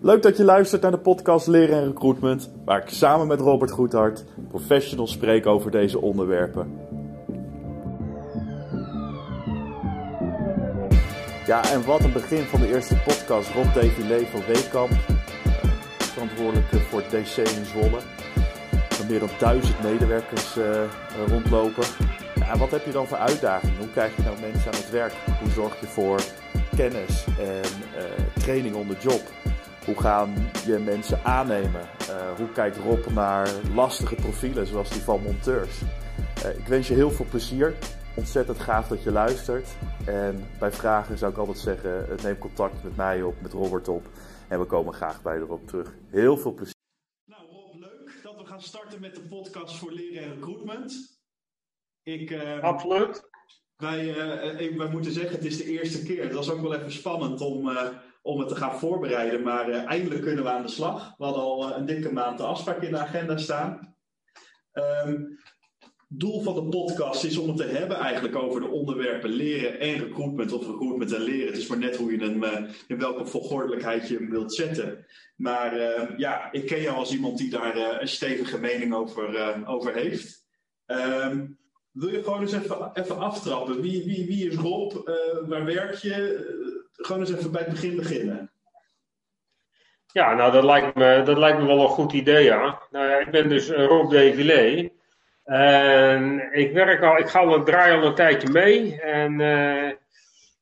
Leuk dat je luistert naar de podcast Leren en Recruitment, waar ik samen met Robert Goedhart professionals spreek over deze onderwerpen. Ja, en wat een begin van de eerste podcast. Rob Devilé van Weekamp, eh, verantwoordelijk voor DC in Zwolle. Er meer dan duizend medewerkers uh, rondlopen. Ja, wat heb je dan voor uitdagingen? Hoe krijg je nou mensen aan het werk? Hoe zorg je voor kennis en uh, training on the job? Hoe gaan je mensen aannemen? Uh, hoe kijkt Rob naar lastige profielen zoals die van monteurs? Uh, ik wens je heel veel plezier. Ontzettend gaaf dat je luistert. En bij vragen zou ik altijd zeggen: neem contact met mij op, met Robert op. En we komen graag bij erop terug. Heel veel plezier. Nou, Rob, leuk dat we gaan starten met de podcast voor leren en recruitment. Ik, uh, Absoluut. Wij, wij moeten zeggen, het is de eerste keer. Het was ook wel even spannend om om het te gaan voorbereiden. Maar uh, eindelijk kunnen we aan de slag. We hadden al uh, een dikke maand de afspraak in de agenda staan. Um, doel van de podcast is om het te hebben eigenlijk over de onderwerpen leren en recruitment of recruitment en leren. Het is maar net hoe je hem, uh, in welke volgordelijkheid je hem wilt zetten. Maar ja, ik ken jou als iemand die daar een stevige mening over, over heeft. Um, wil je gewoon eens even, even aftrappen? Wie, wie, wie is Rob? waar werk je? Gewoon eens even bij het begin beginnen. Ja, nou dat lijkt me, dat lijkt me wel een goed idee. Nou ja, ik ben dus eh, Rob Devilé. En ik werk al, ik ga al, draai al een tijdje mee. En uh,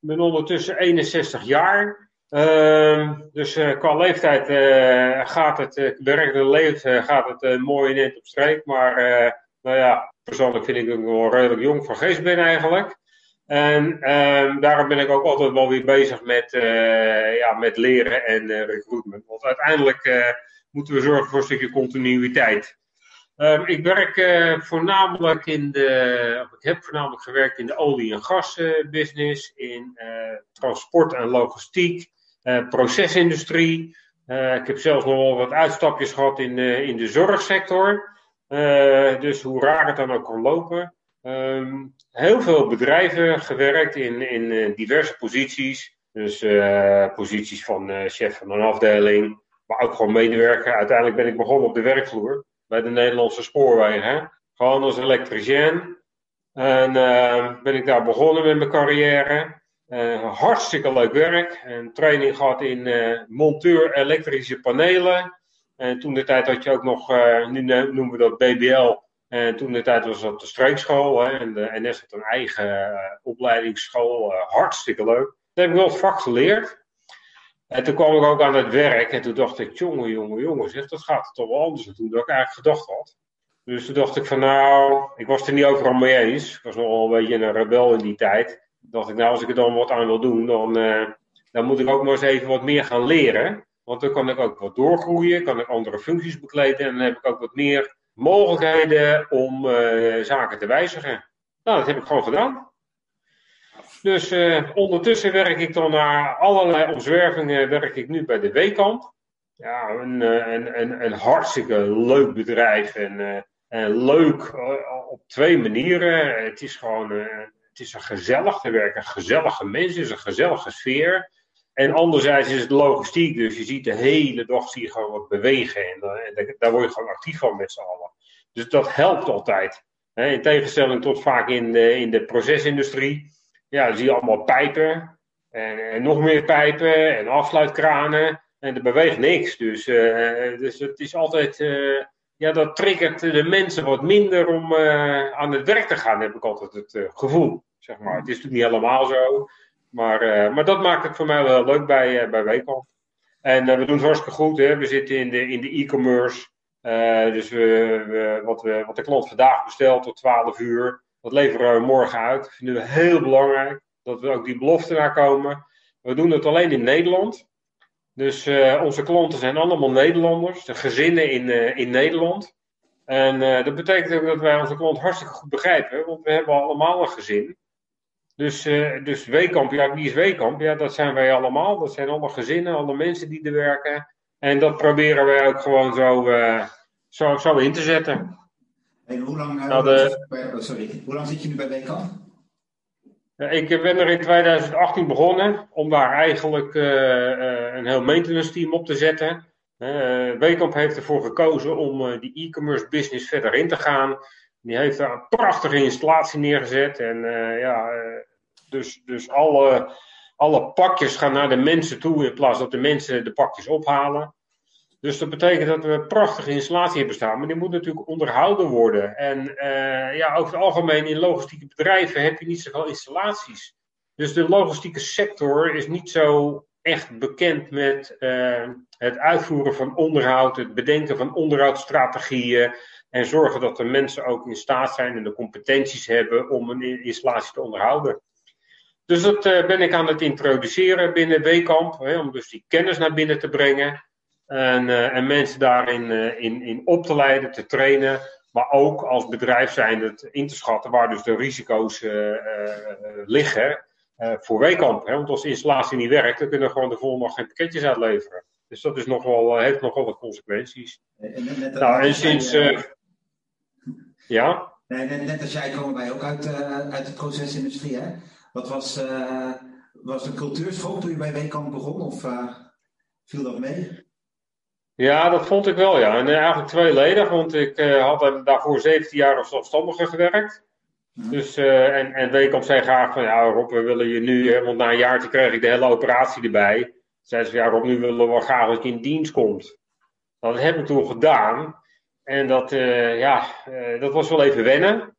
ben ondertussen 61 jaar. Uh, dus uh, qua leeftijd gaat het, werkende leven gaat het mooi net op streek. Maar nou ja, persoonlijk vind ik het wel redelijk jong van geest ben eigenlijk. En um, daarom ben ik ook altijd wel weer bezig met, uh, ja, met leren en uh, recruitment. Want uiteindelijk uh, moeten we zorgen voor een stukje continuïteit. Um, ik werk voornamelijk in de, ik heb voornamelijk gewerkt in de olie- en gasbusiness, in transport en logistiek, procesindustrie. ik heb zelfs nog wel wat uitstapjes gehad in, in de zorgsector. dus hoe raar het dan ook kan lopen. Um, heel veel bedrijven gewerkt in, in uh, diverse posities. Dus uh, posities van uh, chef van een afdeling, maar ook gewoon medewerker. Uiteindelijk ben ik begonnen op de werkvloer bij de Nederlandse spoorwegen. Gewoon als elektricien. En ehm, ben ik daar begonnen met mijn carrière. hartstikke leuk werk. En training gehad in monteur elektrische panelen. En toen de tijd had je ook nog, nu noemen we dat BBL, en toen de tijd was dat de streekschool. Hè, en de NS had een eigen uh, opleidingsschool. Uh, hartstikke leuk. Toen heb ik wel het vak geleerd. En toen kwam ik ook aan het werk. En toen dacht ik, jongen, jongen, jongen, zeg, dat gaat toch wel anders dan toen dat ik eigenlijk gedacht had. Dus toen dacht ik van nou, ik was er niet overal mee eens. Ik was nogal een beetje een rebel in die tijd. Dacht ik, nou, als ik er dan wat aan wil doen, dan, dan moet ik ook maar eens even wat meer gaan leren. Want dan kan ik ook wat doorgroeien, kan ik andere functies bekleden en dan heb ik ook wat meer mogelijkheden om uh, zaken te wijzigen. Nou, dat heb ik gewoon gedaan. Dus uh, ondertussen werk ik dan naar allerlei omzwervingen, werk ik nu bij de Weekamp. Ja, een, eh, een, een, een hartstikke leuk bedrijf en, en leuk op twee manieren. Het is gewoon het is een gezellig te werken, gezellige mensen, het is een gezellige sfeer. En anderzijds is het logistiek, dus je ziet de hele dag zie je gewoon wat bewegen. En, daar word je gewoon actief van met z'n allen. Dus dat helpt altijd. In tegenstelling tot vaak in de, in de procesindustrie. Ja, dan zie je allemaal pijpen. En, nog meer pijpen en afsluitkranen. En er beweegt niks. Dus, uh, dus het is altijd. Uh, ja, dat triggert de mensen wat minder om uh, aan het werk te gaan, heb ik altijd het gevoel. Zeg maar. Het is natuurlijk niet helemaal zo. Maar, maar dat maakt het voor mij wel leuk bij, bij Weekamp. En we doen het hartstikke goed. Hè? We zitten in de, in de e-commerce. Uh, dus we, we, wat, we, wat de klant vandaag bestelt tot 12 uur, dat leveren we morgen uit. Dat vinden we heel belangrijk, dat we ook die belofte nakomen. We doen het alleen in Nederland. Dus uh, onze klanten zijn allemaal Nederlanders, de gezinnen in, uh, in Nederland. En dat betekent ook dat wij onze klant hartstikke goed begrijpen, want we hebben allemaal een gezin. Dus, dus Weekamp, ja, wie is Weekamp? Ja, dat zijn wij allemaal. Dat zijn alle gezinnen, alle mensen die er werken. En dat proberen wij ook gewoon zo, uh, zo, zo in te zetten. En hoe lang, uh, nou, de... oh, sorry. hoe lang zit je nu bij WK? Ik ben er in 2018 begonnen om daar eigenlijk een heel maintenance team op te zetten. Uh, Weekamp heeft ervoor gekozen om die e-commerce business verder in te gaan. Die heeft daar een prachtige installatie neergezet. En ja, dus, dus alle, alle pakjes gaan naar de mensen toe in plaats dat de mensen de pakjes ophalen. Dus dat betekent dat we een prachtige installatie hebben staan, maar die moet natuurlijk onderhouden worden. En uh, ja, over het algemeen in logistieke bedrijven heb je niet zoveel installaties. Dus de logistieke sector is niet zo echt bekend met uh, het uitvoeren van onderhoud, het bedenken van onderhoudsstrategieën en zorgen dat de mensen ook in staat zijn en de competenties hebben om een installatie te onderhouden. Dus dat uh, ben ik aan het introduceren binnen Wekamp, hè, om dus die kennis naar binnen te brengen. En, uh, en mensen daarin uh, in, in op te leiden, te trainen. Maar ook als bedrijf zijn het in te schatten waar dus de risico's liggen voor Wekamp. Hè. Want als de installatie niet werkt, dan kunnen we gewoon de volgende nog geen pakketjes uitleveren. Dus dat is nog wel, heeft nogal wat consequenties. En net, nou, en sinds. ja? Net, net, als jij komen wij ook uit, uit de procesindustrie, hè? Wat was, uh, was een cultuurschok toen je bij Weekamp begon? Of uh, viel dat mee? Ja, dat vond ik wel, ja. En uh, eigenlijk tweeledig, want ik had daarvoor 17 jaar als zelfstandige gewerkt. Dus, en, en Weekamp zei graag van, ja Rob, we willen je nu, want na een jaartje kreeg ik de hele operatie erbij. Zeiden ze, ja Rob, nu willen we graag dat je in dienst komt. Dat heb ik toen gedaan. En dat, ja, dat was wel even wennen.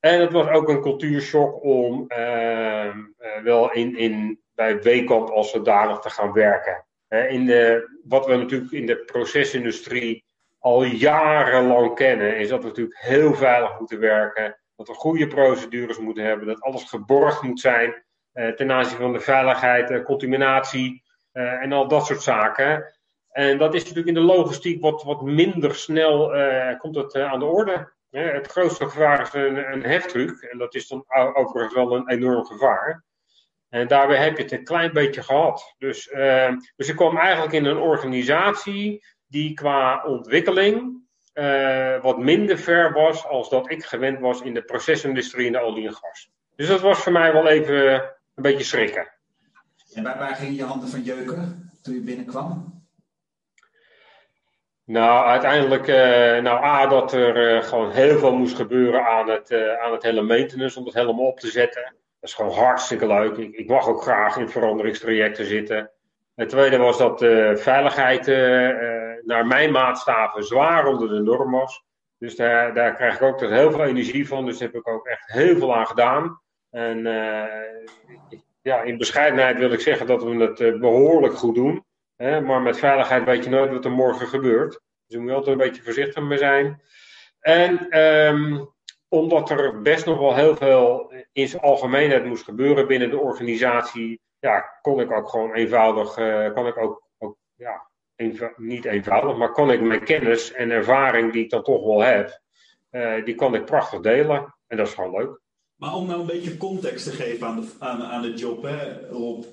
En het was ook een cultuurshock om uh, wel in, in, bij Weekamp als zodanig te gaan werken. In de, wat we natuurlijk in de procesindustrie al jarenlang kennen, is dat we natuurlijk heel veilig moeten werken. Dat we goede procedures moeten hebben, dat alles geborgd moet zijn uh, ten aanzien van de veiligheid, contaminatie en al dat soort zaken. En dat is natuurlijk in de logistiek wat, wat minder snel komt het, aan de orde het grootste gevaar is een, een. En dat is dan overigens wel een enorm gevaar. En daarbij heb je het een klein beetje gehad. Dus, uh, dus ik kwam eigenlijk in een organisatie die qua ontwikkeling uh, wat minder ver was als dat ik gewend was in de procesindustrie en de olie en gas. Dus dat was voor mij wel even een beetje schrikken. En waar, waar gingen je handen van jeuken toen je binnenkwam? Nou, uiteindelijk, uh, nou A, dat er uh, gewoon heel veel moest gebeuren aan het, uh, aan het hele maintenance, om het helemaal op te zetten. Dat is gewoon hartstikke leuk. Ik, ik mag ook graag in veranderingstrajecten zitten. Het tweede was dat de veiligheid naar mijn maatstaven zwaar onder de norm was. Dus daar, daar krijg ik ook heel veel energie van. Dus daar heb ik ook echt heel veel aan gedaan. En ja, in bescheidenheid wil ik zeggen dat we het behoorlijk goed doen. Maar met veiligheid weet je nooit wat er morgen gebeurt. Dus daar moet altijd een beetje voorzichtig mee zijn. En um, omdat er best nog wel heel veel in zijn algemeenheid moest gebeuren binnen de organisatie, ja, kon ik ook gewoon eenvoudig, uh, ik ook, ook ja, niet eenvoudig, maar kon ik mijn kennis en ervaring die ik dan toch wel heb, uh, die kan ik prachtig delen. En dat is gewoon leuk. Maar om nou een beetje context te geven aan de, aan, aan de job, Rob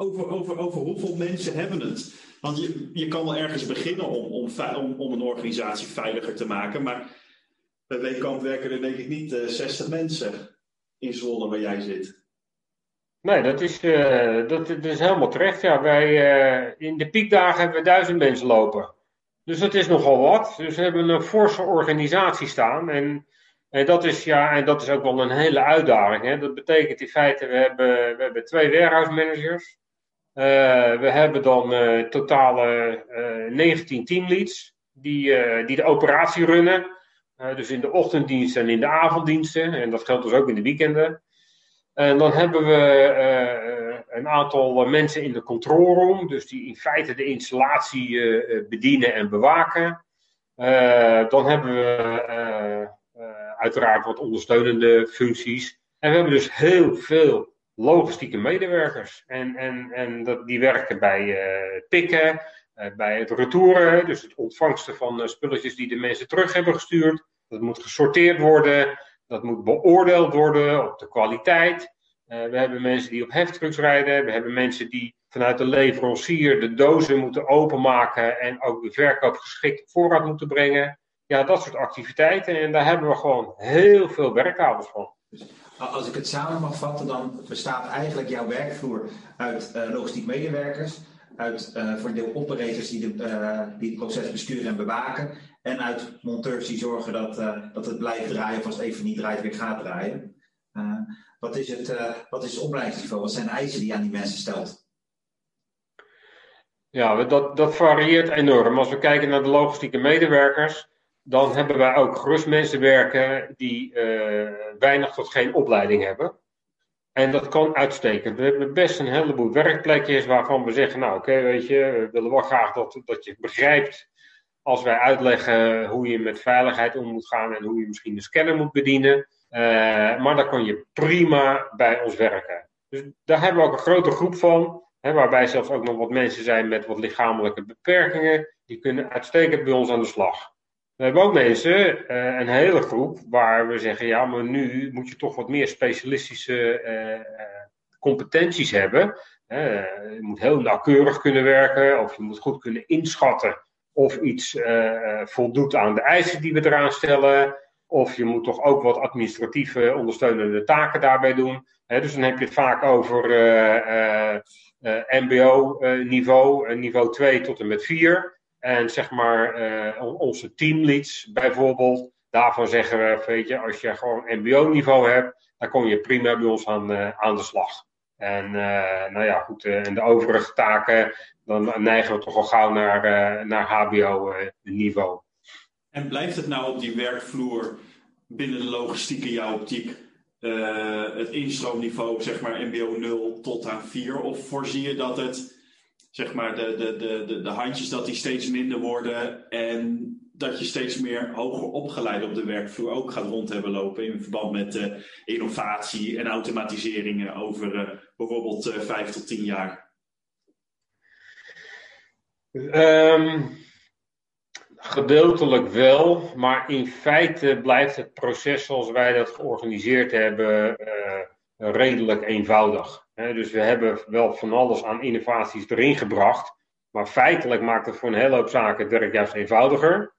over, over, over hoeveel mensen hebben het? Want je, je kan wel ergens beginnen om, om, om, een organisatie veiliger te maken. Maar bij Weekamp werken er denk ik niet uh, eh, 60 mensen in Zwolle waar jij zit. Nee, dat is, uh, dat, is helemaal terecht. Ja, wij, uh, in de piekdagen hebben we duizend mensen lopen. Dus dat is nogal wat. Dus we hebben een forse organisatie staan. En, en, dat, is, ja, en dat is ook wel een hele uitdaging. Hè. Dat betekent in feite, we hebben, we hebben twee warehouse managers. Uh, we hebben dan uh, totale uh, 19 teamleads die, die de operatie runnen. dus in de ochtenddiensten en in de avonddiensten. En dat geldt dus ook in de weekenden. En dan hebben we een aantal mensen in de control room. Dus die in feite de installatie bedienen en bewaken. dan hebben we uiteraard wat ondersteunende functies. En we hebben dus heel veel logistieke medewerkers. En, en, en dat, die werken bij uh, pikken, uh, bij het retouren, dus het ontvangsten van uh, spulletjes die de mensen terug hebben gestuurd. Dat moet gesorteerd worden, dat moet beoordeeld worden op de kwaliteit. we hebben mensen die op heftrucks rijden, we hebben mensen die vanuit de leverancier de dozen moeten openmaken en ook de verkoop geschikt voorraad moeten brengen. Ja, dat soort activiteiten. En daar hebben we gewoon heel veel werkavonds van. Als ik het samen mag vatten, dan bestaat eigenlijk jouw werkvloer uit uh, logistiek medewerkers, uit uh, voor een deel operators die, de, uh, die het proces besturen en bewaken, en uit monteurs die zorgen dat, dat het blijft draaien, of als het even niet draait, weer gaat draaien. wat, is het, wat is het opleidingsniveau? Wat zijn de eisen die je aan die mensen stelt? Ja, dat, dat varieert enorm. Als we kijken naar de logistieke medewerkers, dan hebben wij ook gerust mensen werken die uh, weinig tot geen opleiding hebben. En dat kan uitstekend. We hebben best een heleboel werkplekjes waarvan we zeggen, nou oké, weet je, we willen wel graag dat, dat je begrijpt als wij uitleggen hoe je met veiligheid om moet gaan en hoe je misschien een scanner moet bedienen. Uh, maar dan kan je prima bij ons werken. Dus daar hebben we ook een grote groep van. Hè, waarbij zelfs ook nog wat mensen zijn met wat lichamelijke beperkingen. Die kunnen uitstekend bij ons aan de slag. We hebben ook mensen, uh, een hele groep, waar we zeggen: ja, maar nu moet je toch wat meer specialistische uh, competenties hebben. je moet heel nauwkeurig kunnen werken, of je moet goed kunnen inschatten of iets voldoet aan de eisen die we eraan stellen. Of je moet toch ook wat administratieve ondersteunende taken daarbij doen. dus dan heb je het vaak over MBO-niveau, niveau 2 tot en met 4. En zeg maar uh, onze teamleads bijvoorbeeld, daarvan zeggen we, weet je, als je gewoon MBO-niveau hebt, dan kom je prima bij ons aan, uh, aan de slag. En uh, nou ja, goed, en de overige taken, dan neigen we toch al gauw naar, naar HBO-niveau. En blijft het nou op die werkvloer binnen de logistieke jouw optiek het instroomniveau, zeg maar MBO 0 tot aan 4? Of voorzie je dat het, zeg maar, de, de, de, de, de handjes dat die steeds minder worden en dat je steeds meer hoger opgeleid op de werkvloer ook gaat rond hebben lopen in verband met uh, innovatie en automatiseringen over uh, bijvoorbeeld uh, vijf tot tien jaar? Um, Gedeeltelijk wel, maar in feite blijft het proces zoals wij dat georganiseerd hebben redelijk eenvoudig. Dus we hebben wel van alles aan innovaties erin gebracht, maar feitelijk maakt het voor een hele hoop zaken het werk juist eenvoudiger.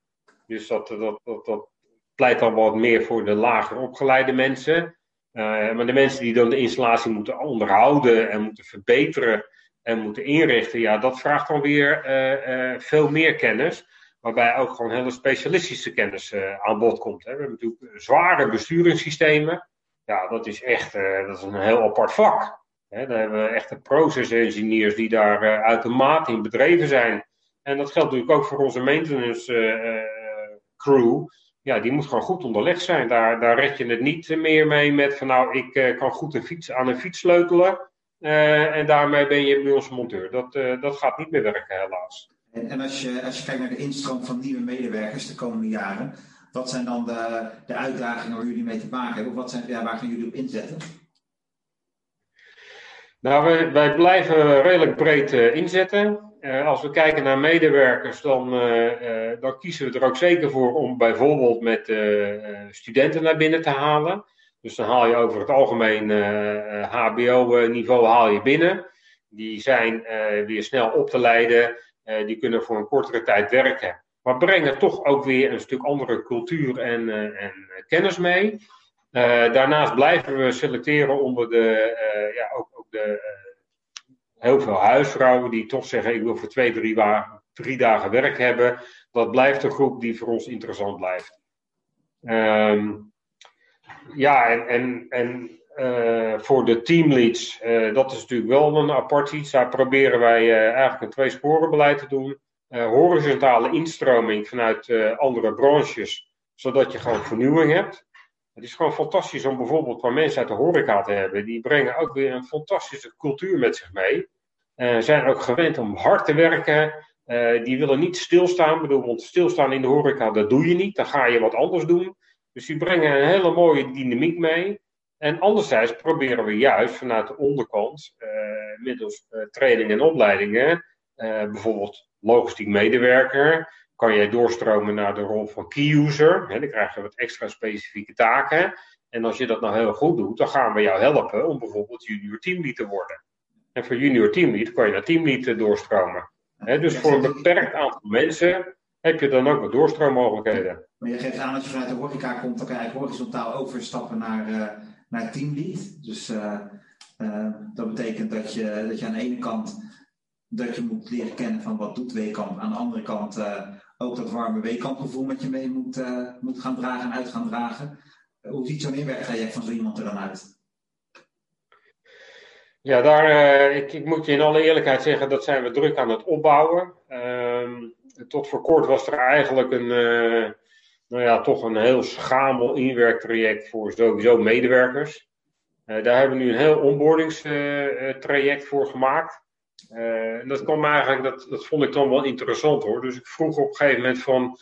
Dus dat, dat, dat, dat pleit dan wat meer voor de lager opgeleide mensen. Uh, maar de mensen die dan de installatie moeten onderhouden en moeten verbeteren en moeten inrichten, ja, dat vraagt dan weer uh, veel meer kennis. Waarbij ook gewoon hele specialistische kennis aan bod komt. Hè. We hebben natuurlijk zware besturingssystemen. Ja, dat is echt dat is een heel apart vak. Hè. Daar hebben we echte process engineers die daar uh, uit de maat in bedreven zijn. En dat geldt natuurlijk ook voor onze maintenance crew. Ja, die moet gewoon goed onderlegd zijn. Daar, daar red je het niet meer mee met van nou, ik kan goed een fiets, aan een fiets sleutelen. en daarmee ben je bij ons monteur. Dat, dat gaat niet meer werken, helaas. En, en als, je, als je kijkt naar de instroom van nieuwe medewerkers de komende jaren, wat zijn dan de, de uitdagingen waar jullie mee te maken hebben? Of wat zijn, ja, waar gaan jullie op inzetten? Nou, wij, wij blijven redelijk breed uh, inzetten. Uh, als we kijken naar medewerkers, dan, uh, dan, kiezen we er ook zeker voor om bijvoorbeeld met studenten naar binnen te halen. Dus dan haal je over het algemeen HBO-niveau haal je binnen. Die zijn weer snel op te leiden. Eh, die kunnen voor een kortere tijd werken. Maar brengen toch ook weer een stuk andere cultuur en, eh, en kennis mee. Eh, daarnaast blijven we selecteren onder de, ja, ook, de, heel veel huisvrouwen die toch zeggen: ik wil voor twee, drie, drie dagen werk hebben. Dat blijft een groep die voor ons interessant blijft. Um, ja, en, en, en voor de teamleads, dat is natuurlijk wel een apart iets. Daar proberen wij eigenlijk een tweesporenbeleid te doen. horizontale instroming vanuit andere branches, zodat je gewoon vernieuwing hebt. Het is gewoon fantastisch om bijvoorbeeld van mensen uit de horeca te hebben. Die brengen ook weer een fantastische cultuur met zich mee. zijn ook gewend om hard te werken. die willen niet stilstaan. Ik bedoel, want stilstaan in de horeca, dat doe je niet. Dan ga je wat anders doen. Dus die brengen een hele mooie dynamiek mee. En anderzijds proberen we juist vanuit de onderkant, uh, middels training en opleidingen, bijvoorbeeld logistiek medewerker, kan jij doorstromen naar de rol van key user. Hè, dan krijg je wat extra specifieke taken. En als je dat nou heel goed doet, dan gaan we jou helpen om bijvoorbeeld junior teamlead te worden. En voor junior teamlead kan je naar teamlead doorstromen. Hè, dus voor een beperkt aantal mensen heb je dan ook wat doorstroommogelijkheden. Maar je geeft aan dat je vanuit de horeca komt, dan kan je horizontaal overstappen naar naar teamlead. Dus uh, dat betekent dat je, dat je aan de ene kant dat je moet leren kennen van wat doet Weekamp. Aan de andere kant uh, ook dat warme Weekamp met je mee moet, moet gaan dragen en uit gaan dragen. hoe ziet zo'n inwerktraject van zo iemand er dan uit? Ja, daar, ik, ik, moet je in alle eerlijkheid zeggen, dat zijn we druk aan het opbouwen. Ehm, tot voor kort was er eigenlijk een, nou ja, toch een heel schamel inwerktraject voor sowieso medewerkers. Daar hebben we nu een heel onboardingstraject voor gemaakt. Uh, en dat kwam eigenlijk, dat, dat vond ik dan wel interessant hoor. Dus ik vroeg op een gegeven moment van,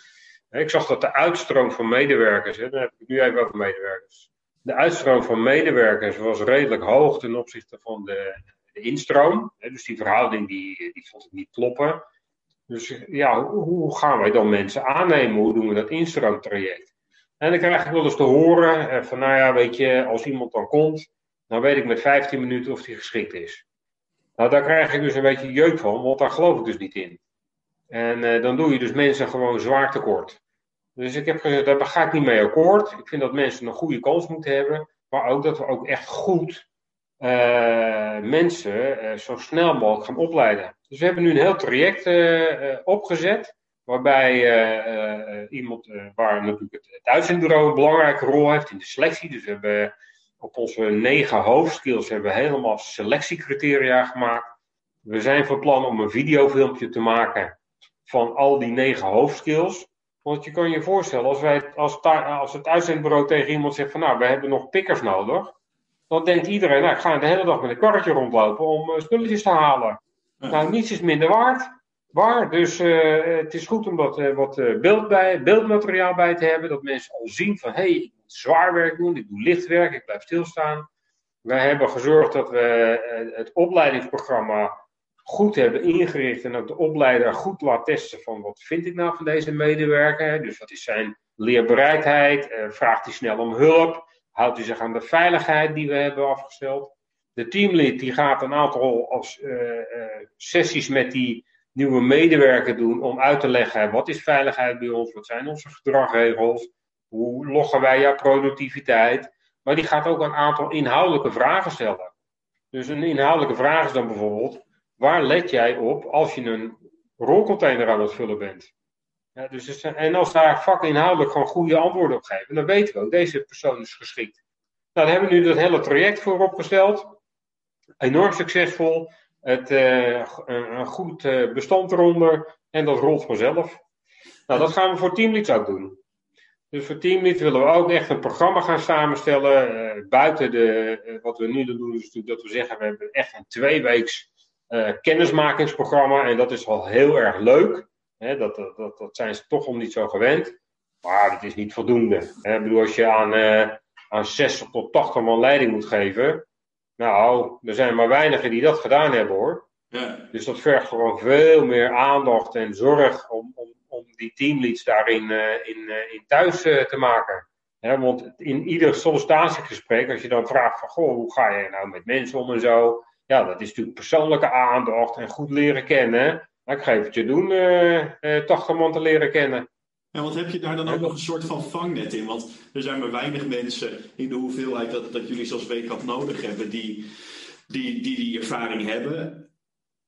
ik zag dat de uitstroom van medewerkers, hè, dan heb ik het nu even over medewerkers. De uitstroom van medewerkers was redelijk hoog ten opzichte van de, instroom. Hè, dus die verhouding die, die vond ik niet kloppen. Dus ja, hoe gaan wij dan mensen aannemen? Hoe doen we dat instroomtraject? En dan krijg ik wel eens te horen eh, van, nou ja, weet je, als iemand dan komt, dan weet ik met 15 minuten of die geschikt is. Nou, daar krijg ik dus een beetje jeuk van, want daar geloof ik dus niet in. En uh, dan doe je dus mensen gewoon zwaar tekort. Dus ik heb gezegd, daar ga ik niet mee akkoord. Ik vind dat mensen een goede kans moeten hebben, maar ook dat we ook echt goed uh, mensen uh, zo snel mogelijk gaan opleiden. Dus we hebben nu een heel traject opgezet, waarbij iemand, waar natuurlijk het, het een belangrijke rol heeft in de selectie. Dus we hebben op onze negen hoofdskills hebben we helemaal selectiecriteria gemaakt. We zijn van plan om een videofilmpje te maken van al die negen hoofdskills. Want je kan je voorstellen, als, wij, als, als het uitzendbureau tegen iemand zegt van nou, we hebben nog pikkers nodig dan denkt iedereen, nou, ik ga de hele dag met een karretje rondlopen om uh, spulletjes te halen. Nou, niets is minder waard. Waar. Dus uh, het is goed om wat, uh, wat beeld bij, beeldmateriaal bij te hebben. Dat mensen al zien van, hé, hey, ik moet zwaar werk doen, ik doe licht werk, ik blijf stilstaan. Wij hebben gezorgd dat we het opleidingsprogramma goed hebben ingericht en ook de opleider goed laat testen van wat vind ik nou van deze medewerker. Dus wat is zijn leerbereidheid, vraagt hij snel om hulp, houdt hij zich aan de veiligheid die we hebben afgesteld. De teamlead die gaat een aantal als, sessies met die nieuwe medewerker doen om uit te leggen wat is veiligheid bij ons, wat zijn onze gedragregels, hoe loggen wij jouw productiviteit. Maar die gaat ook een aantal inhoudelijke vragen stellen. Dus een inhoudelijke vraag is dan bijvoorbeeld, waar let jij op als je een rolcontainer aan het vullen bent? Ja, dus en als daar vakinhoudelijk gewoon goede antwoorden op geven, dan weten we ook, deze persoon is geschikt. Nou, daar hebben we nu dat hele traject voor opgesteld. Enorm succesvol. Het, uh, een goed uh, bestand eronder. En dat rolt vanzelf. Nou, dat gaan we voor Teamleads ook doen. Dus voor Teamleads willen we ook echt een programma gaan samenstellen. Uh, buiten de, wat we nu doen, is natuurlijk dat we zeggen, we hebben echt een tweeweeks kennismakingsprogramma. En dat is al heel erg leuk. Dat, dat, dat, zijn ze toch al niet zo gewend. Maar dat is niet voldoende. Ik bedoel, als je aan, uh, aan 60 tot 80 man leiding moet geven. Nou, er zijn maar weinigen die dat gedaan hebben hoor. Ja. Dus dat vergt gewoon veel meer aandacht en zorg om, om, om die teamleads daarin uh, in, uh, in thuis te maken. Want in ieder sollicitatiegesprek, als je dan vraagt van, goh, hoe ga je nou met mensen om en zo. Ja, dat is natuurlijk persoonlijke aandacht en goed leren kennen. Nou, ik ga het je doen, uh, uh, 80 man te leren kennen. En wat heb je daar dan ook nog een soort van vangnet in? Want er zijn maar weinig mensen in de hoeveelheid dat, dat jullie zoals Weekamp nodig hebben, die die, die die ervaring hebben.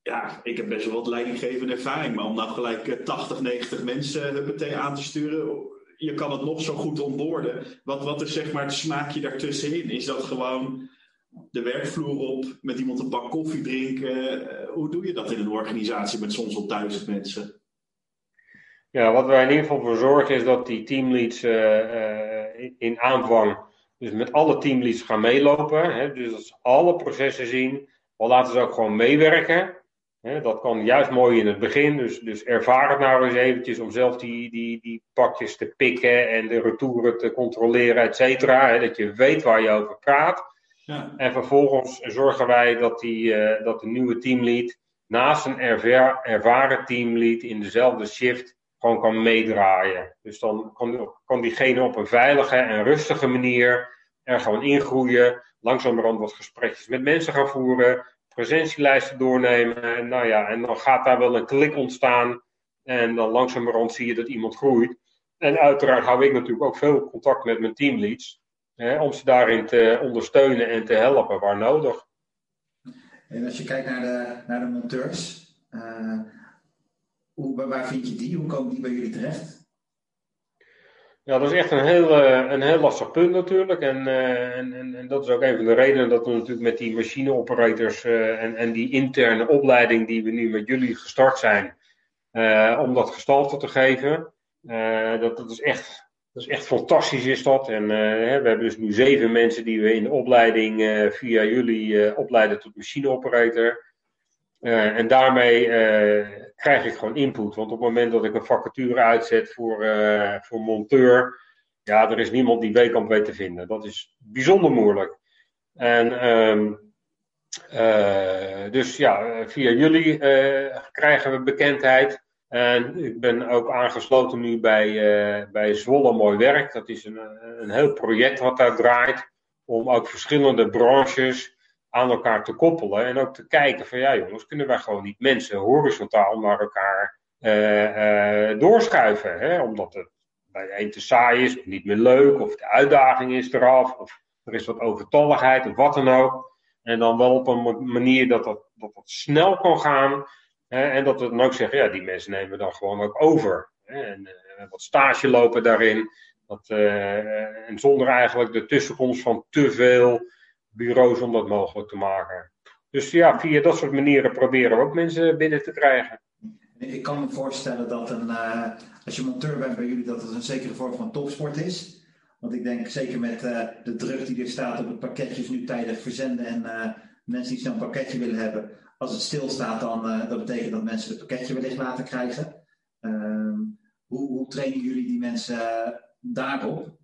Ja, ik heb best wel wat leidinggevende ervaring, maar om nou gelijk 80, eh, 90 mensen meteen aan te sturen, je kan het nog zo goed onboorden. Wat, wat is zeg maar het smaakje daartussenin? Is dat gewoon de werkvloer op, met iemand een bak koffie drinken. Eh, hoe doe je dat in een organisatie met soms al duizend mensen? Ja, wat wij in ieder geval voor zorgen is dat die teamleads uh, in aanvang, dus met alle teamleads gaan meelopen. Hè, dus ze alle processen zien, al laten ze ook gewoon meewerken. Hè, dat kan juist mooi in het begin, dus, dus ervaar het nou eens eventjes om zelf die, die, die pakjes te pikken en de retouren te controleren, et cetera. dat je weet waar je over praat. Ja. En vervolgens zorgen wij dat, die, uh, dat de nieuwe teamlead naast een erver, ervaren teamlead in dezelfde shift gewoon kan meedraaien. Dus dan kan, diegene op een veilige en rustige manier er gewoon ingroeien. Langzamerhand wat gesprekjes met mensen gaan voeren. Presentielijsten doornemen. En, nou ja, en dan gaat daar wel een klik ontstaan. En dan langzamerhand zie je dat iemand groeit. En uiteraard hou ik natuurlijk ook veel contact met mijn teamleads. om ze daarin te ondersteunen en te helpen waar nodig. En als je kijkt naar de, naar de monteurs, waar vind je die? Hoe komen die bij jullie terecht? Ja, dat is echt een heel, eh, een heel lastig punt natuurlijk. En, uh, en, en, en, dat is ook een van de redenen dat we natuurlijk met die machineoperators uh, en, en die interne opleiding die we nu met jullie gestart zijn, om dat gestalte te geven. dat, dat, is echt, dat is echt fantastisch is dat. En we hebben dus nu zeven mensen die we in de opleiding via jullie opleiden tot machineoperator. Uh, en daarmee uh, krijg ik gewoon input. Want op het moment dat ik een vacature uitzet voor, uh, voor monteur, ja, er is niemand die Weekamp weet te vinden. Dat is bijzonder moeilijk. En um, dus ja, via jullie krijgen we bekendheid. En ik ben ook aangesloten nu bij, bij Zwolle Mooi Werk. Dat is een, een heel project wat daar draait. Om ook verschillende branches aan elkaar te koppelen. En ook te kijken van ja jongens, kunnen wij gewoon niet mensen horizontaal naar elkaar uh, uh, doorschuiven. Hè? Omdat het bij een te saai is, of niet meer leuk, of de uitdaging is eraf, of er is wat overtalligheid, of wat dan ook. En dan wel op een manier dat dat, dat, snel kan gaan. Hè? En dat we dan ook zeggen, ja, die mensen nemen dan gewoon ook over. Hè? En uh, wat stage lopen daarin. Dat, en zonder eigenlijk de tussenkomst van te veel bureaus om dat mogelijk te maken. Dus ja, via dat soort manieren proberen we ook mensen binnen te krijgen. Ik kan me voorstellen dat een, uh, als je monteur bent bij jullie, dat het een zekere vorm van topsport is. Want ik denk zeker met uh, de druk die er staat op het pakketjes nu tijdig verzenden en uh, mensen die zo'n pakketje willen hebben. Als het stilstaat, dan dat betekent dat mensen het pakketje wellicht laten krijgen. Ehm, hoe, hoe trainen jullie die mensen daarop?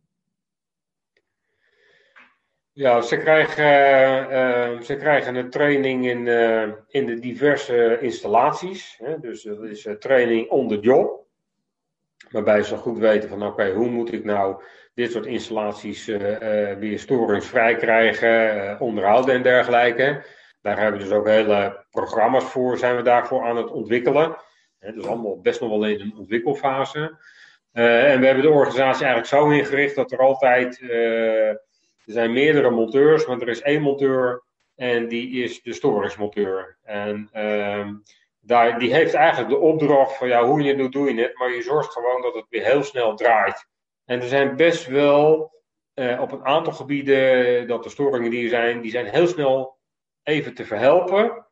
Ja, ze krijgen, uh, ze krijgen een training in, uh, in de diverse installaties. Hè? Dus dat is een training on the job. Waarbij ze goed weten van oké, hoe moet ik nou dit soort installaties weer storingsvrij krijgen, onderhouden en dergelijke. Daar hebben we dus ook hele programma's voor, zijn we daarvoor aan het ontwikkelen. Dus allemaal best nog wel in een ontwikkelfase. en we hebben de organisatie eigenlijk zo ingericht dat er altijd er zijn meerdere monteurs, maar er is één monteur en die is de storingsmonteur. En uh, daar, die heeft eigenlijk de opdracht van ja, hoe je het doet, doe je het, maar je zorgt gewoon dat het weer heel snel draait. En er zijn best wel uh, op een aantal gebieden dat de storingen die er zijn, die zijn heel snel even te verhelpen.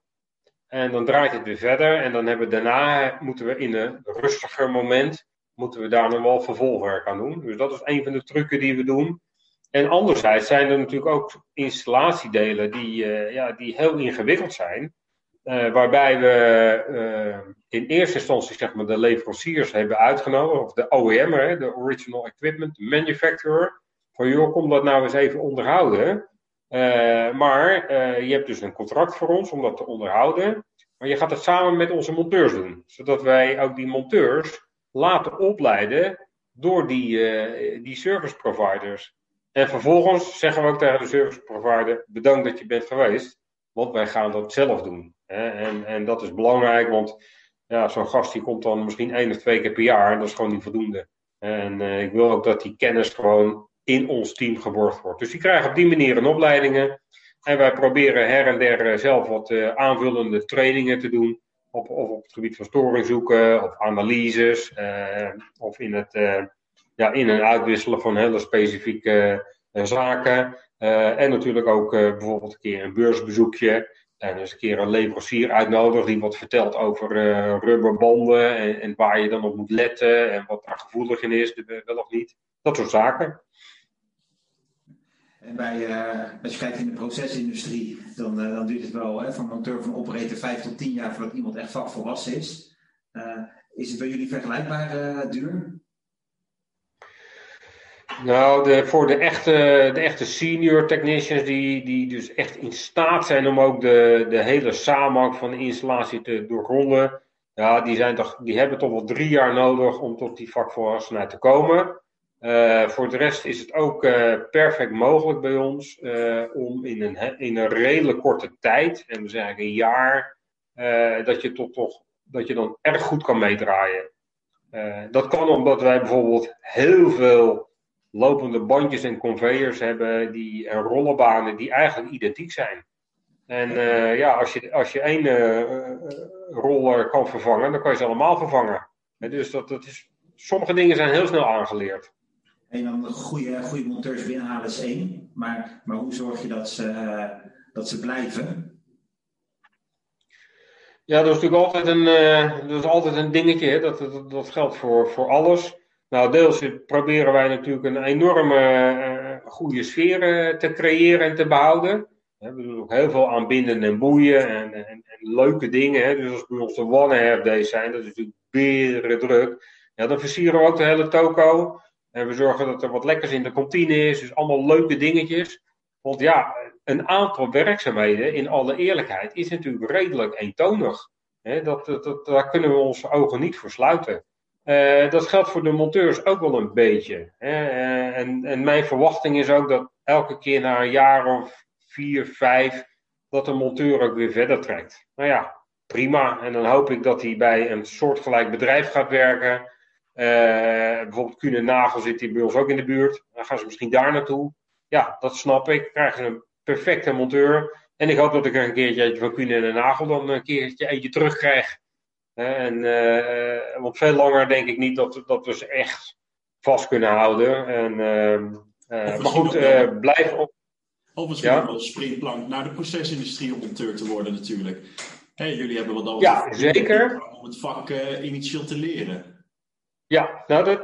En dan draait het weer verder. En dan hebben we daarna, moeten we in een rustiger moment, moeten we daar nog wel vervolgwerk aan doen. Dus dat is een van de trucken die we doen. En anderzijds zijn er natuurlijk ook installatiedelen die, uh, ja, die heel ingewikkeld zijn. Uh, waarbij we uh, in eerste instantie zeg maar, de leveranciers hebben uitgenodigd, of de OEM, de Original Equipment Manufacturer. Van joh, kom dat nou eens even onderhouden. maar je hebt dus een contract voor ons om dat te onderhouden. Maar je gaat het samen met onze monteurs doen. Zodat wij ook die monteurs laten opleiden door die, die service providers. En vervolgens zeggen we ook tegen de service provider: bedankt dat je bent geweest, want wij gaan dat zelf doen. En, en dat is belangrijk, want ja, zo'n gast die komt dan misschien één of twee keer per jaar en dat is gewoon niet voldoende. En uh, ik wil ook dat die kennis gewoon in ons team geborgd wordt. Dus die krijgen op die manier een opleidingen. En wij proberen her en der eh, zelf wat uh, aanvullende trainingen te doen. Op, of op het gebied van storing zoeken, of analyses, uh, of in het ja, in- en uitwisselen van hele specifieke uh, zaken. Uh, en natuurlijk ook uh, bijvoorbeeld een keer een beursbezoekje. En dus een keer een leverancier uitnodigen die wat vertelt over rubberbanden. En, en, waar je dan op moet letten. En wat daar gevoelig in is, wel of niet. Dat soort zaken. En bij, als je kijkt in de procesindustrie, dan, dan duurt het wel hè, van monteur van operator 5 tot 10 jaar voordat iemand echt vakvolwassen is. is het bij jullie vergelijkbaar duur? Nou, de, voor de echte, de echte senior technicians die, die dus echt in staat zijn om ook de, de hele samenhang van de installatie te doorgronden, ja, die, zijn toch, die hebben toch wel drie jaar nodig om tot die vakvolwassenheid te komen. Uh, voor de rest is het ook uh, perfect mogelijk bij ons uh, om in een, in een redelijk korte tijd, en we zeggen een jaar, dat, je tot, toch, dat je dan erg goed kan meedraaien. dat kan omdat wij bijvoorbeeld heel veel lopende bandjes en conveyors hebben die, en rollenbanen die eigenlijk identiek zijn. En uh, ja, als je, als je één uh, roller kan vervangen, dan kan je ze allemaal vervangen. En dus dat, dat is, sommige dingen zijn heel snel aangeleerd. En dan goede, goede monteurs binnenhalen is één. Maar, maar hoe zorg je dat ze, dat ze blijven? Ja, dat is natuurlijk altijd een, dat is altijd een dingetje. Hè? Dat, dat, dat geldt voor, voor alles. Nou, deels proberen wij natuurlijk een enorme uh, goede sfeer uh, te creëren en te behouden. We doen ook heel veel aanbinden en boeien en, en, leuke dingen. Hè. Dus als bij ons de One Half Days zijn, dat is natuurlijk beren druk. Ja, dan versieren we ook de hele toko. En we zorgen dat er wat lekkers in de kantine is. Dus allemaal leuke dingetjes. Want ja, een aantal werkzaamheden, in alle eerlijkheid, is natuurlijk redelijk eentonig. dat, dat, daar kunnen we onze ogen niet voor sluiten. Uh, dat geldt voor de monteurs ook wel een beetje. Hè? Uh, en, en, mijn verwachting is ook dat elke keer na een jaar of vier, vijf, dat de monteur ook weer verder trekt. Nou ja, prima. En dan hoop ik dat hij bij een soortgelijk bedrijf gaat werken. Uh, bijvoorbeeld Kuhn Nagel zit hier bij ons ook in de buurt. Dan gaan ze misschien daar naartoe. Ja, dat snap ik. Krijgen ze een perfecte monteur. En ik hoop dat ik er een keertje van Kuhn en Nagel dan een keertje eentje terugkrijg. En, uh, want veel langer denk ik niet dat, dat we ze echt vast kunnen houden. En, uh, maar goed, blijf op. Of misschien ja? wel een springplank naar de procesindustrie om monteur te worden natuurlijk. Hey, jullie hebben wat anders ja, zeker. om het vak uh, initieel te leren. Ja, nou dat,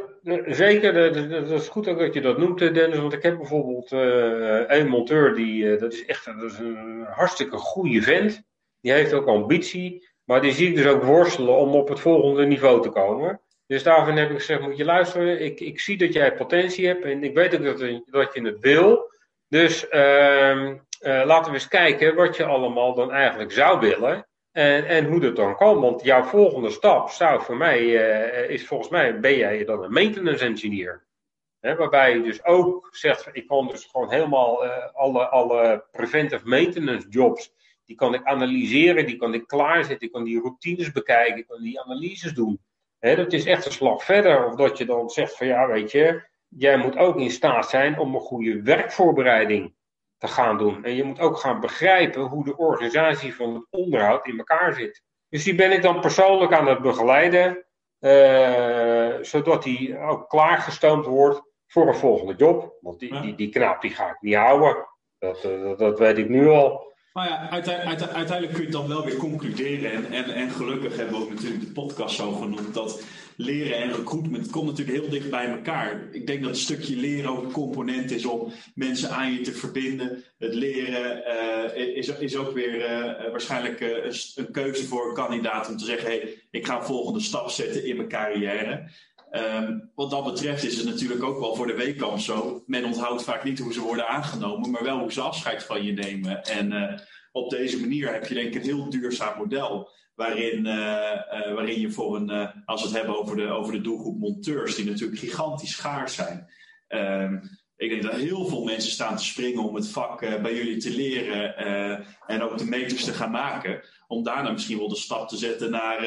zeker. Dat, dat, is goed ook dat je dat noemt, Dennis. Want ik heb bijvoorbeeld uh, een monteur, die, uh, dat is echt dat is een hartstikke goede vent. Die heeft ook ambitie. Maar die zie ik dus ook worstelen om op het volgende niveau te komen. Dus daarvan heb ik gezegd, moet je luisteren. Ik, ik zie dat jij potentie hebt en ik weet ook dat, dat je het wil. Dus uh, uh, laten we eens kijken wat je allemaal dan eigenlijk zou willen. En, en hoe dat dan kan. Want jouw volgende stap zou voor mij, uh, is volgens mij, ben jij dan een maintenance engineer. He, waarbij je dus ook zegt, ik kan dus gewoon helemaal uh, alle, alle preventive maintenance jobs, die kan ik analyseren, die kan ik klaarzetten, ik kan die routines bekijken, ik kan die analyses doen. Dat is echt een slag verder. Of dat je dan zegt van ja, weet je, jij moet ook in staat zijn om een goede werkvoorbereiding te gaan doen. En je moet ook gaan begrijpen hoe de organisatie van het onderhoud in elkaar zit. Dus die ben ik dan persoonlijk aan het begeleiden, uh, zodat hij ook klaargestoomd wordt voor een volgende job. Want die, die, die knaap die ga ik niet houden. Dat, uh, dat, dat weet ik nu al. Maar ja, uiteindelijk, kun je dan wel weer concluderen. En, en, en gelukkig hebben we ook natuurlijk de podcast zo genoemd. Dat leren en recruitment komt natuurlijk heel dicht bij elkaar. Ik denk dat een stukje leren ook een component is om mensen aan je te verbinden. Het leren uh, is, is ook weer uh, waarschijnlijk uh, een, een, keuze voor een kandidaat om te zeggen: hey, ik ga een volgende stap zetten in mijn carrière. Um, wat dat betreft is het natuurlijk ook wel voor de weekkamp zo. Men onthoudt vaak niet hoe ze worden aangenomen, maar wel hoe ze afscheid van je nemen. En op deze manier heb je denk ik een heel duurzaam model waarin, uh, uh, waarin je voor een, als we het hebben over de, over de doelgroep monteurs, die natuurlijk gigantisch schaars zijn. Um, ik denk dat heel veel mensen staan te springen om het vak bij jullie te leren en ook de meters te gaan maken. Om daarna misschien wel de stap te zetten naar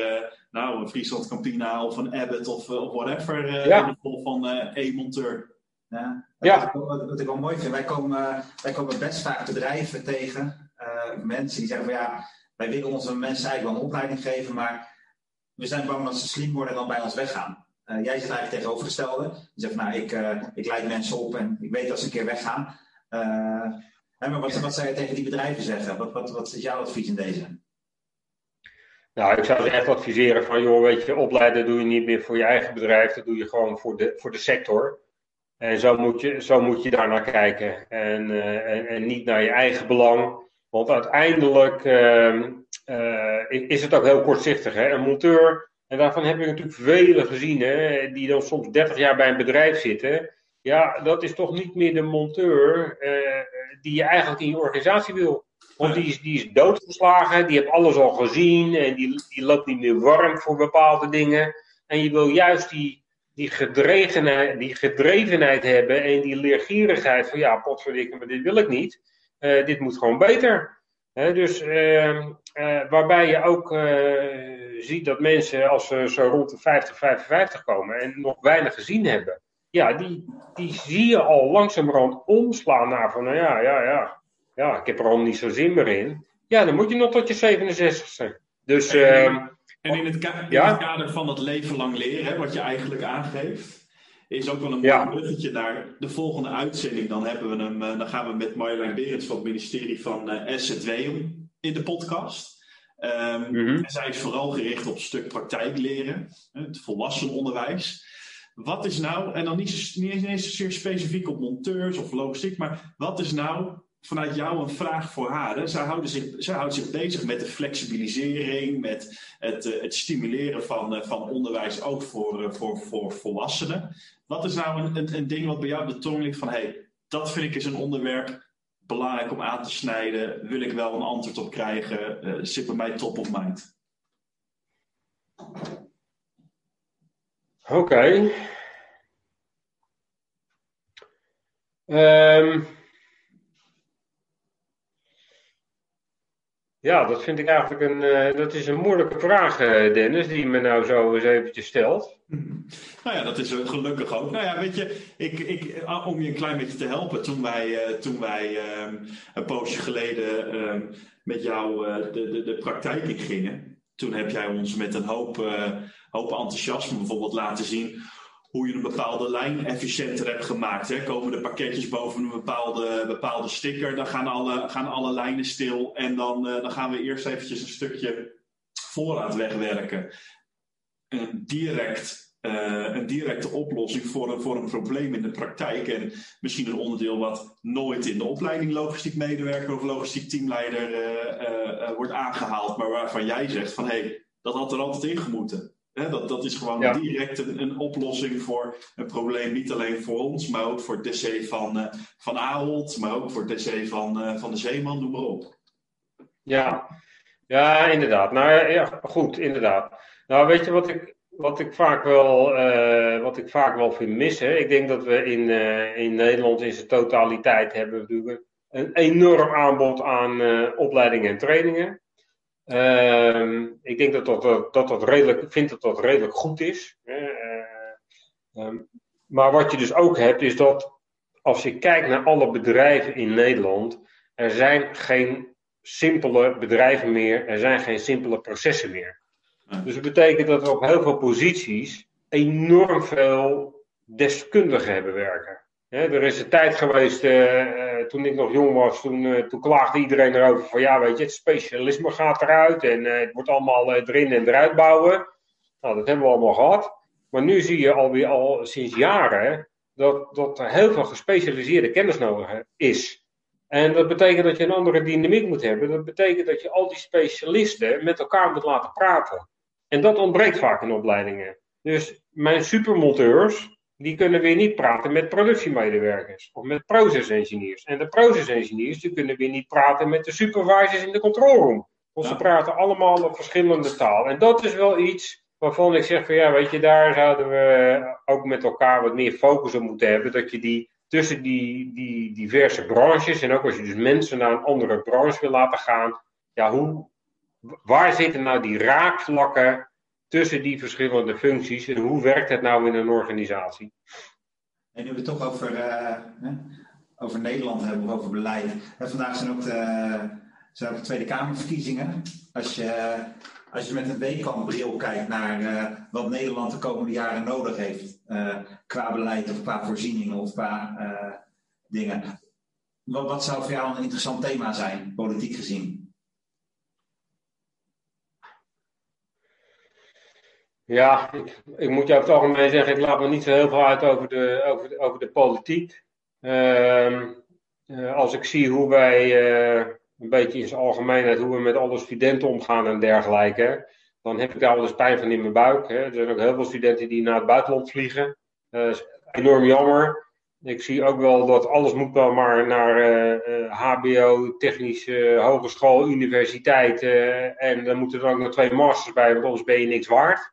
nou, een Friesland Campina of een Abbott of, of whatever ja. in de rol van e-monteur. Ja, ja. Wat, wat, ik wel mooi vind, wij komen, wij komen best vaak bedrijven tegen, mensen die zeggen van ja, wij willen onze mensen eigenlijk wel een opleiding geven, maar we zijn bang dat ze slim worden en dan bij ons weggaan. Uh, jij zit eigenlijk tegenovergestelde. Je zegt, nou, ik, uh, ik leid mensen op en ik weet dat ze een keer weggaan. Uh, maar wat, wat zou je tegen die bedrijven zeggen? Wat, wat, wat is jouw advies in deze? Nou, ik zou ze echt adviseren van, joh, weet je, opleiden doe je niet meer voor je eigen bedrijf, dat doe je gewoon voor de, voor de sector. En zo moet je, zo moet je daar naar kijken. En, en, en niet naar je eigen belang. Want uiteindelijk uh, uh, is het ook heel kortzichtig. Hè? Een monteur, en daarvan heb je natuurlijk vele gezien, hè, die dan soms 30 jaar bij een bedrijf zitten. Ja, dat is toch niet meer de monteur uh, die je eigenlijk in je organisatie wil. Want die is, die is doodgeslagen, die heeft alles al gezien en die, die loopt niet meer warm voor bepaalde dingen. En je wil juist die, die, gedrevenheid, die gedrevenheid hebben en die leergierigheid van ja, potverdikke, maar dit wil ik niet. Uh, dit moet gewoon beter. dus uh, uh, waarbij je ook eh, ziet dat mensen als ze zo rond de 50, 55 komen en nog weinig gezien hebben. ja, die, die zie je al langzamerhand omslaan naar van, nou ja, ja, ja, ja, ik heb er al niet zo zin meer in. Ja, dan moet je nog tot je 67 Dus, en, en in, het, kader van dat leven lang leren, wat je eigenlijk aangeeft, is ook wel een ja. bruggetje naar de volgende uitzending. Dan, hebben we hem, dan gaan we met Marjolein Berends van het ministerie van uh, SZW in de podcast. Um, zij is vooral gericht op het stuk praktijkleren, het volwassenenonderwijs. Wat is nou, en dan niet, niet eens zozeer specifiek op monteurs of logistiek, maar wat is nou vanuit jou een vraag voor haar? Hè? Zij, houden zich, zij houdt zich bezig met de flexibilisering, met het, uh, het stimuleren van, uh, van onderwijs ook voor, uh, voor, voor volwassenen. Wat is nou een, een, ding wat bij jou de tong ligt van hey, dat vind ik is een onderwerp belangrijk om aan te snijden? Wil ik wel een antwoord op krijgen? zit bij mij top of mind? Oké. Okay. Um, ja, dat vind ik eigenlijk een, uh, dat is een moeilijke vraag, uh, Dennis, die me nou zo eens eventjes stelt. Nou ja, dat is gelukkig ook. Nou ja, weet je, ik, ik, ah, om je een klein beetje te helpen, toen wij, toen wij um, een poosje geleden um, met jou de, de, de praktijk in gingen, toen heb jij ons met een hoop hoop enthousiasme bijvoorbeeld laten zien hoe je een bepaalde lijn efficiënter hebt gemaakt. Hè. Komen de pakketjes boven een bepaalde, bepaalde sticker, dan gaan alle, gaan alle lijnen stil en dan, uh, dan gaan we eerst eventjes een stukje voorraad wegwerken. Een, direct, uh, een directe oplossing voor een, voor een probleem in de praktijk. En misschien een onderdeel wat nooit in de opleiding logistiek medewerker of logistiek teamleider uh, wordt aangehaald, maar waarvan jij zegt van hé, hey, dat had er altijd in gemoeten dat, dat is gewoon direct een, een, oplossing voor een probleem, niet alleen voor ons, maar ook voor het DC van, uh, van Ahold, maar ook voor het DC van, uh, van de Zeeman, noem maar op. Ja, ja inderdaad. Nou ja, goed, inderdaad. Nou, weet je wat ik, wat ik vaak wel, uh, wat ik vaak wel vind missen? Ik denk dat we in, in Nederland in zijn totaliteit hebben natuurlijk een enorm aanbod aan opleidingen en trainingen. Uh, ik denk dat dat, dat, dat redelijk, vind dat dat redelijk goed is. Uh, maar wat je dus ook hebt, is dat als je kijkt naar alle bedrijven in Nederland, er zijn geen simpele bedrijven meer, er zijn geen simpele processen meer. Dus dat betekent dat er op heel veel posities enorm veel deskundigen hebben werken er is een tijd geweest, uh, uh, toen ik nog jong was, toen, uh, toen klaagde iedereen erover van ja, weet je, het specialisme gaat eruit en het wordt allemaal erin en eruit bouwen. Nou, dat hebben we allemaal gehad. Maar nu zie je alweer al sinds jaren dat, dat er heel veel gespecialiseerde kennis nodig is. En dat betekent dat je een andere dynamiek moet hebben. Dat betekent dat je al die specialisten met elkaar moet laten praten. En dat ontbreekt vaak in opleidingen. Dus mijn supermonteurs, die kunnen weer niet praten met productiemedewerkers of met process engineers. En de process engineers die kunnen weer niet praten met de supervisors in de control room. Want ze praten allemaal op verschillende taal. En dat is wel iets waarvan ik zeg van ja, weet je, daar zouden we ook met elkaar wat meer focus op moeten hebben. Dat je die tussen die, die diverse branches en ook als je dus mensen naar een andere branche wil laten gaan. Ja, hoe, waar zitten nou die raakvlakken tussen die verschillende functies en hoe werkt het nou in een organisatie? En nu we het toch over, uh, over Nederland hebben over beleid. En vandaag zijn ook, de, zijn ook de Tweede Kamerverkiezingen. Als je, als je met een weekendbril kijkt naar uh, wat Nederland de komende jaren nodig heeft, uh, qua beleid of qua voorzieningen of qua dingen. Wat, wat zou voor jou een interessant thema zijn, politiek gezien? Ja, ik, ik, moet je over het algemeen zeggen, ik laat me niet zo heel veel uit over de, over over de politiek. Uh, uh, als ik zie hoe wij, uh, een beetje in zijn algemeenheid, hoe we met alle studenten omgaan en dergelijke, dan heb ik daar wel eens pijn van in mijn buik. Hè. Er zijn ook heel veel studenten die naar het buitenland vliegen. dat is enorm jammer. Ik zie ook wel dat alles moet wel maar naar HBO, technische hogeschool, universiteit. en dan moeten er ook nog twee masters bij, want anders ben je niks waard.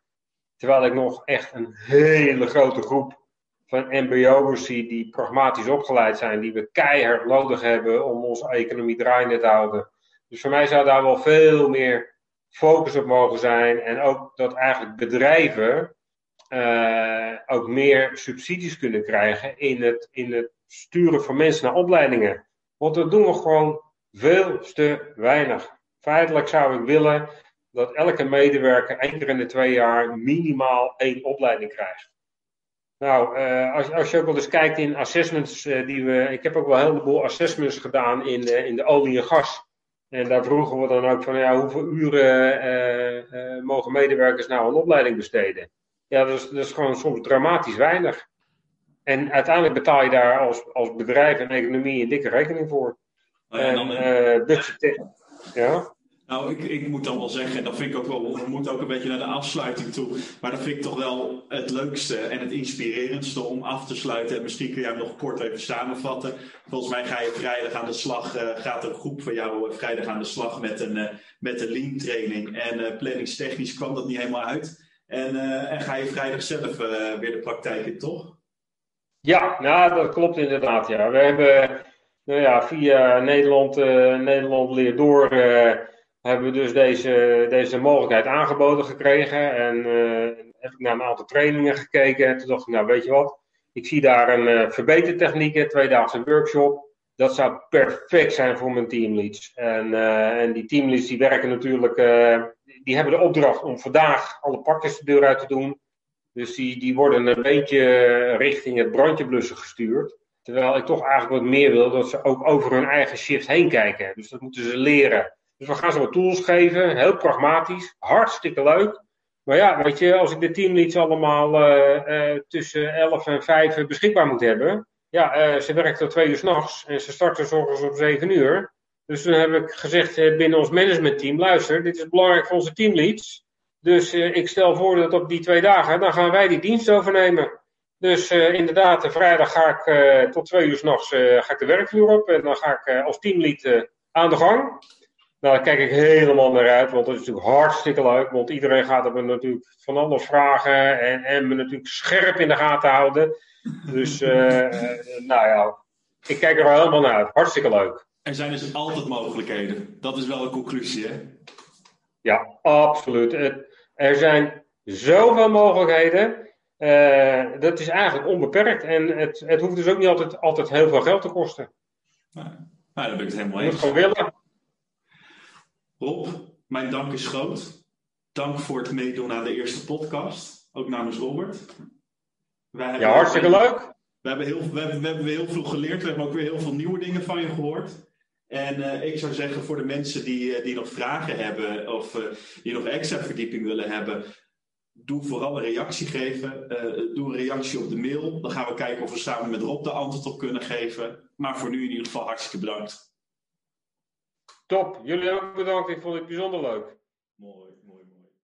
Terwijl ik nog echt een hele grote groep van MBO'ers zie die pragmatisch opgeleid zijn, die we keihard nodig hebben om onze economie draaiende te houden. Dus voor mij zou daar wel veel meer focus op mogen zijn. En ook dat eigenlijk bedrijven ook meer subsidies kunnen krijgen in het, in het sturen van mensen naar opleidingen. Want dat doen we gewoon veel te weinig. Feitelijk zou ik willen dat elke medewerker één keer in de twee jaar minimaal één opleiding krijgt. Nou, uh, als, als je ook wel eens kijkt in assessments uh, die we. Ik heb ook wel een heleboel assessments gedaan in, uh, in de olie en gas. En daar vroegen we dan ook van ja, hoeveel uren mogen medewerkers nou een opleiding besteden? Ja, dat is, dat is gewoon soms dramatisch weinig. En uiteindelijk betaal je daar als, als bedrijf en economie een dikke rekening voor. Oh ja, en dan, ja. Nou, ik, ik moet dan wel zeggen, dat vind ik ook wel, we moeten ook een beetje naar de afsluiting toe. Maar dat vind ik toch wel het leukste en het inspirerendste om af te sluiten. En misschien kun jij hem nog kort even samenvatten. Volgens mij ga je vrijdag aan de slag, uh, gaat een groep van jou uh, vrijdag aan de slag met een, uh, met een lean training. En planningstechnisch kwam dat niet helemaal uit. En, en ga je vrijdag zelf weer de praktijk in, toch? Ja, nou, dat klopt inderdaad. Ja. We hebben nou ja, via Nederland, Nederland Leer Door hebben we dus deze, deze mogelijkheid aangeboden gekregen. En uh, heb ik naar een aantal trainingen gekeken. En toen dacht ik, nou weet je wat, ik zie daar een uh, verbetertechnieken, tweedaagse workshop. Dat zou perfect zijn voor mijn teamleads. En, uh, en die teamleads die werken natuurlijk, die hebben de opdracht om vandaag alle pakjes de deur uit te doen. Dus die, die worden een beetje richting het brandje blussen gestuurd. Terwijl ik toch eigenlijk wat meer wil dat ze ook over hun eigen shift heen kijken. Dus dat moeten ze leren. Dus we gaan ze wat tools geven, heel pragmatisch, hartstikke leuk. Maar ja, weet je, als ik de teamleads allemaal uh, uh, tussen 11 en 5 beschikbaar moet hebben. Ja, uh, ze werkt tot twee uur s'nachts en ze starten zorgens om 7 uur. Dus toen heb ik gezegd binnen ons managementteam, luister, dit is belangrijk voor onze teamleads. Dus ik stel voor dat op die twee dagen, dan gaan wij die dienst overnemen. Dus inderdaad, vrijdag ga ik tot twee uur s'nachts ga ik de werkvloer op. En dan ga ik als teamlead aan de gang. Nou, daar kijk ik helemaal naar uit, want dat is natuurlijk hartstikke leuk. Want iedereen gaat er me natuurlijk van alles vragen en, en me natuurlijk scherp in de gaten houden. Dus, uh, nou ja, ik kijk er wel helemaal naar uit. Hartstikke leuk. Er zijn dus altijd mogelijkheden. Dat is wel een conclusie, hè? Ja, absoluut. Er zijn zoveel mogelijkheden. Uh, dat is eigenlijk onbeperkt. En het, het hoeft dus ook niet altijd, altijd heel veel geld te kosten. Nou, nou daar ben ik het helemaal eens. Je moet gewoon willen. Rob, mijn dank is groot. Dank voor het meedoen aan de eerste podcast. Ook namens Robert. Wij ja, hartstikke leuk. We hebben, heel, we, hebben, we hebben heel veel geleerd. We hebben ook weer heel veel nieuwe dingen van je gehoord. En uh, ik zou zeggen voor de mensen die, uh, die nog vragen hebben of uh, die nog extra verdieping willen hebben, doe vooral een reactie geven. doe een reactie op de mail. Dan gaan we kijken of we samen met Rob de antwoord op kunnen geven. Maar voor nu in ieder geval hartstikke bedankt. Top, jullie ook bedankt. Ik vond het bijzonder leuk. Mooi.